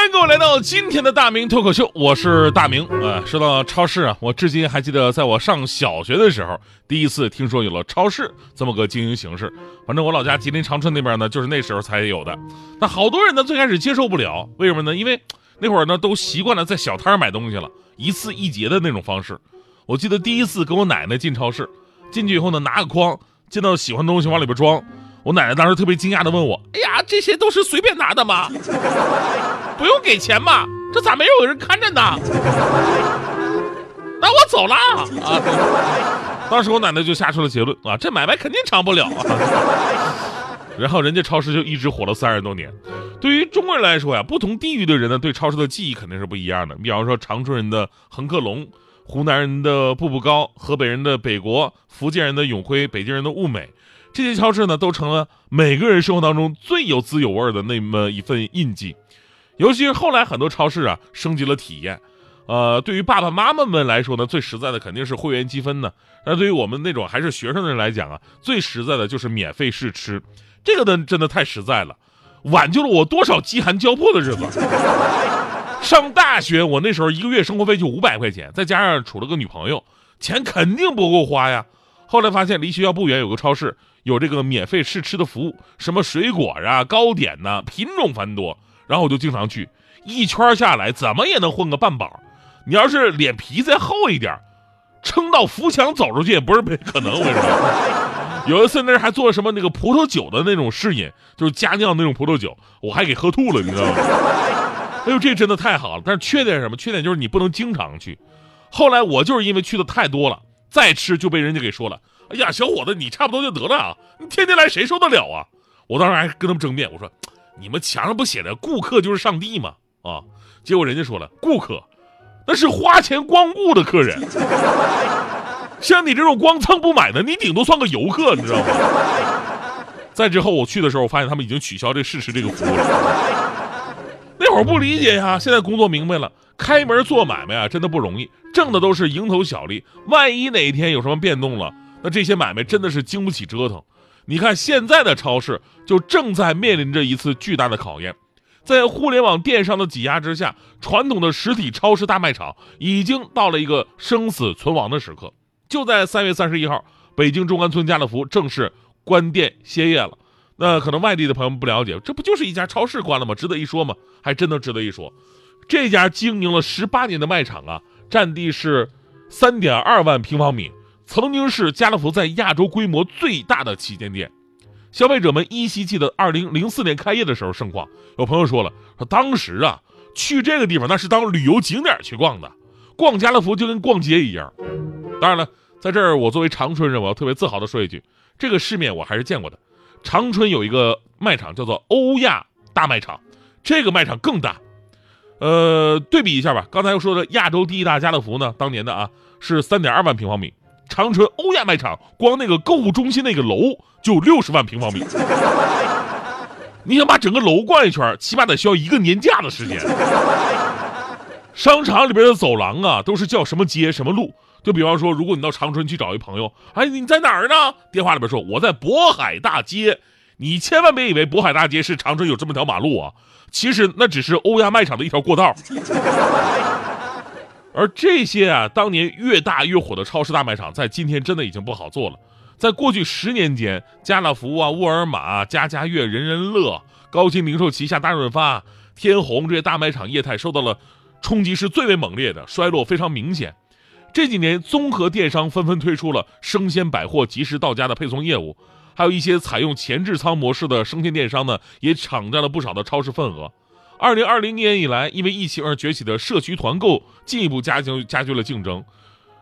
迎来到今天的大明脱口秀，我是大明。呃，说到超市啊，我至今还记得，在我上小学的时候，第一次听说有了超市这么个经营形式。反正我老家吉林长春那边呢，就是那时候才有的。那好多人呢，最开始接受不了，为什么呢？因为那会儿呢，都习惯了在小摊买东西了，一次一结的那种方式。我记得第一次跟我奶奶进超市，进去以后呢，拿个筐，见到喜欢的东西往里边装。我奶奶当时特别惊讶的问我：“哎呀，这些都是随便拿的吗？不用给钱吗？这咋没有人看着呢？” 那我走了啊！当时我奶奶就下出了结论啊，这买卖肯定长不了啊。然后人家超市就一直火了三十多年。对于中国人来说呀，不同地域的人呢，对超市的记忆肯定是不一样的。比方说长春人的恒客隆，湖南人的步步高，河北人的北国，福建人的永辉，北京人的物美。这些超市呢，都成了每个人生活当中最有滋有味的那么一份印记。尤其是后来很多超市啊，升级了体验。呃，对于爸爸妈妈们来说呢，最实在的肯定是会员积分呢。那对于我们那种还是学生的人来讲啊，最实在的就是免费试吃。这个呢，真的太实在了，挽救了我多少饥寒交迫的日子。上大学，我那时候一个月生活费就五百块钱，再加上处了个女朋友，钱肯定不够花呀。后来发现离学校不远有个超市。有这个免费试吃的服务，什么水果啊、糕点呐，品种繁多。然后我就经常去，一圈下来怎么也能混个半饱。你要是脸皮再厚一点，撑到扶墙走出去也不是没可能。我跟你说，有一次那还做了什么那个葡萄酒的那种试饮，就是加酿那种葡萄酒，我还给喝吐了，你知道吗？哎呦，这真的太好了。但是缺点什么？缺点就是你不能经常去。后来我就是因为去的太多了，再吃就被人家给说了。哎呀，小伙子，你差不多就得了啊！你天天来，谁受得了啊？我当时还跟他们争辩，我说：“你们墙上不写着‘顾客就是上帝’吗？”啊，结果人家说了：“顾客，那是花钱光顾的客人。像你这种光蹭不买的，你顶多算个游客，你知道吗？”再之后我去的时候，我发现他们已经取消这试吃这个服务了。那会儿不理解呀，现在工作明白了，开门做买卖啊，真的不容易，挣的都是蝇头小利。万一哪一天有什么变动了，那这些买卖真的是经不起折腾，你看现在的超市就正在面临着一次巨大的考验，在互联网电商的挤压之下，传统的实体超市大卖场已经到了一个生死存亡的时刻。就在三月三十一号，北京中关村家乐福正式关店歇业了。那可能外地的朋友们不了解，这不就是一家超市关了吗？值得一说吗？还真的值得一说。这家经营了十八年的卖场啊，占地是三点二万平方米。曾经是家乐福在亚洲规模最大的旗舰店，消费者们依稀记得二零零四年开业的时候盛况。有朋友说了，说当时啊，去这个地方那是当旅游景点去逛的，逛家乐福就跟逛街一样。当然了，在这儿我作为长春人，我要特别自豪的说一句，这个世面我还是见过的。长春有一个卖场叫做欧亚大卖场，这个卖场更大。呃，对比一下吧，刚才又说的亚洲第一大家乐福呢，当年的啊是三点二万平方米。长春欧亚卖场光那个购物中心那个楼就六十万平方米，你想把整个楼逛一圈，起码得需要一个年假的时间。商场里边的走廊啊，都是叫什么街什么路。就比方说，如果你到长春去找一朋友，哎，你在哪儿呢？电话里边说我在渤海大街，你千万别以为渤海大街是长春有这么条马路啊，其实那只是欧亚卖场的一条过道。而这些啊，当年越大越火的超市大卖场，在今天真的已经不好做了。在过去十年间，家乐福啊、沃尔玛、家家悦、人人乐、高鑫零售旗下大润发、天虹这些大卖场业态受到了冲击是最为猛烈的，衰落非常明显。这几年，综合电商纷纷推出了生鲜百货及时到家的配送业务，还有一些采用前置仓模式的生鲜电商呢，也抢占了不少的超市份额。二零二零年以来，因为疫情而崛起的社区团购进一步加强加剧了竞争。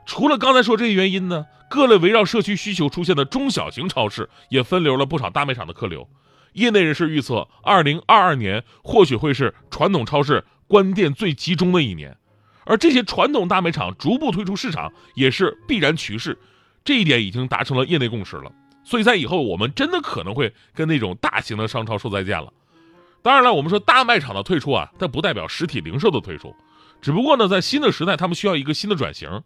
除了刚才说这些原因呢，各类围绕社区需求出现的中小型超市也分流了不少大卖场的客流。业内人士预测，二零二二年或许会是传统超市关店最集中的一年，而这些传统大卖场逐步退出市场也是必然趋势。这一点已经达成了业内共识了。所以在以后我们真的可能会跟那种大型的商超说再见了。当然了，我们说大卖场的退出啊，但不代表实体零售的退出，只不过呢，在新的时代，他们需要一个新的转型。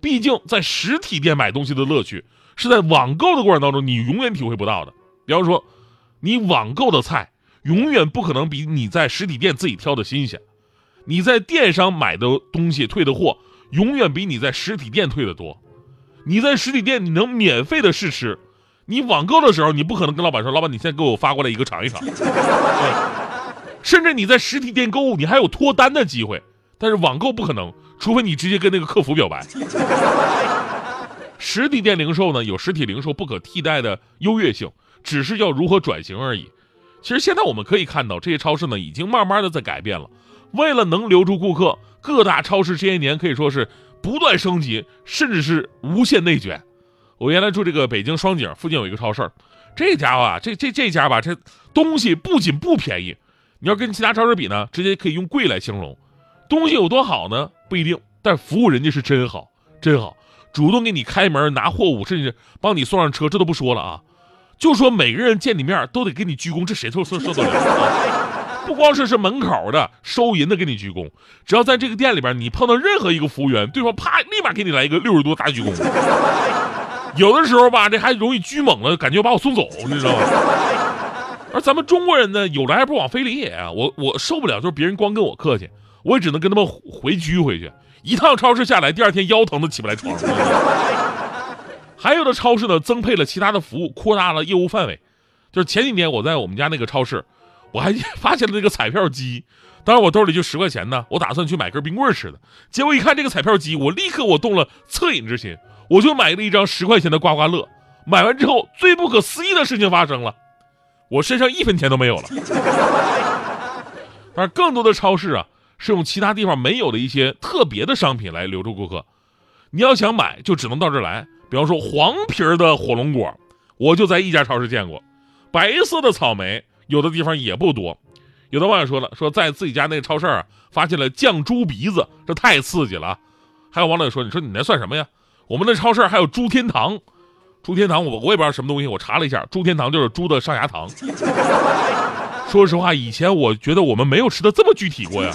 毕竟在实体店买东西的乐趣是在网购的过程当中你永远体会不到的。比方说，你网购的菜永远不可能比你在实体店自己挑的新鲜，你在电商买的东西退的货永远比你在实体店退的多。你在实体店你能免费的试吃，你网购的时候你不可能跟老板说，老板你现在给我发过来一个尝一尝。甚至你在实体店购物，你还有脱单的机会，但是网购不可能，除非你直接跟那个客服表白。实体店零售呢，有实体零售不可替代的优越性，只是要如何转型而已。其实现在我们可以看到，这些超市呢，已经慢慢的在改变了。为了能留住顾客，各大超市这些年可以说是不断升级，甚至是无限内卷。我原来住这个北京双井附近有一个超市，这家伙啊，这这这家吧，这东西不仅不便宜。你要跟其他超市比呢，直接可以用贵来形容。东西有多好呢？不一定，但服务人家是真好，真好，主动给你开门拿货物，甚至帮你送上车，这都不说了啊。就说每个人见你面都得给你鞠躬，这谁都受受得了啊？不光是是门口的收银的给你鞠躬，只要在这个店里边，你碰到任何一个服务员，对方啪立马给你来一个六十度大鞠躬。有的时候吧，这还容易鞠猛了，感觉把我送走，你知道吗？而咱们中国人呢，有来而不往非礼也啊！我我受不了，就是别人光跟我客气，我也只能跟他们回拘回去。一趟超市下来，第二天腰疼的起不来床。还有的超市呢，增配了其他的服务，扩大了业务范围。就是前几年我在我们家那个超市，我还发现了那个彩票机。当时我兜里就十块钱呢，我打算去买根冰棍吃的。结果一看这个彩票机，我立刻我动了恻隐之心，我就买了一张十块钱的刮刮乐。买完之后，最不可思议的事情发生了。我身上一分钱都没有了，但是更多的超市啊，是用其他地方没有的一些特别的商品来留住顾客。你要想买，就只能到这儿来。比方说黄皮儿的火龙果，我就在一家超市见过；白色的草莓，有的地方也不多。有的网友说了，说在自己家那个超市啊，发现了酱猪鼻子，这太刺激了。还有网友说，你说你那算什么呀？我们的超市还有猪天堂。猪天堂，我我也不知道什么东西，我查了一下，猪天堂就是猪的上牙糖。说实话，以前我觉得我们没有吃的这么具体过呀。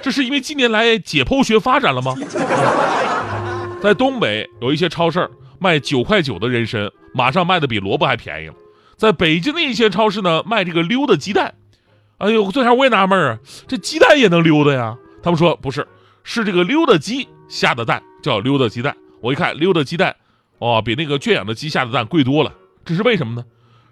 这是因为近年来解剖学发展了吗？在东北有一些超市卖九块九的人参，马上卖的比萝卜还便宜了。在北京的一些超市呢，卖这个溜的鸡蛋。哎呦，最开始我也纳闷啊，这鸡蛋也能溜达呀？他们说不是，是这个溜达鸡下的蛋叫溜达鸡蛋。我一看溜达鸡蛋。哦，比那个圈养的鸡下的蛋贵多了，这是为什么呢？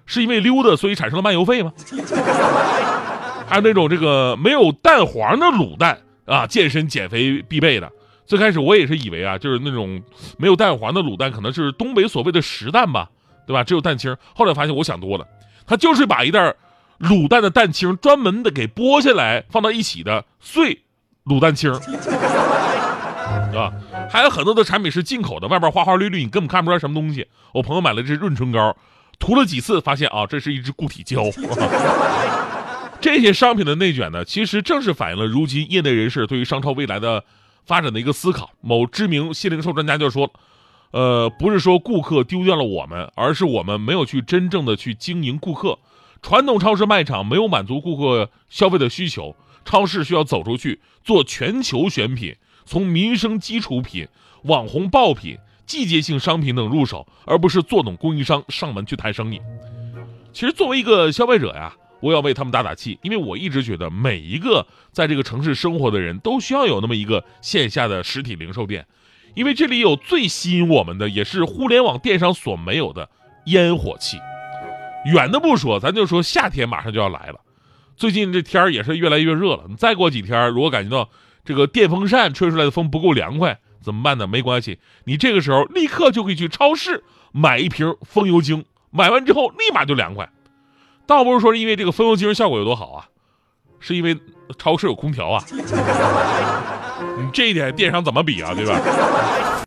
是因为溜达所以产生了漫游费吗？还有那种这个没有蛋黄的卤蛋啊，健身减肥必备的。最开始我也是以为啊，就是那种没有蛋黄的卤蛋，可能是东北所谓的实蛋吧，对吧？只有蛋清。后来发现我想多了，它就是把一袋卤蛋的蛋清专门的给剥下来放到一起的碎卤蛋清。啊，还有很多的产品是进口的，外边花花绿绿，你根本看不出来什么东西。我朋友买了这润唇膏，涂了几次，发现啊，这是一支固体胶。这些商品的内卷呢，其实正是反映了如今业内人士对于商超未来的发展的一个思考。某知名新零售专家就说，呃，不是说顾客丢掉了我们，而是我们没有去真正的去经营顾客。传统超市卖场没有满足顾客消费的需求，超市需要走出去做全球选品。从民生基础品、网红爆品、季节性商品等入手，而不是坐等供应商上门去谈生意。其实，作为一个消费者呀，我要为他们打打气，因为我一直觉得每一个在这个城市生活的人都需要有那么一个线下的实体零售店，因为这里有最吸引我们的，也是互联网电商所没有的烟火气。远的不说，咱就说夏天马上就要来了，最近这天儿也是越来越热了。你再过几天，如果感觉到，这个电风扇吹出来的风不够凉快，怎么办呢？没关系，你这个时候立刻就可以去超市买一瓶风油精，买完之后立马就凉快。倒不是说是因为这个风油精效果有多好啊，是因为超市有空调啊。你这一点电商怎么比啊？对吧？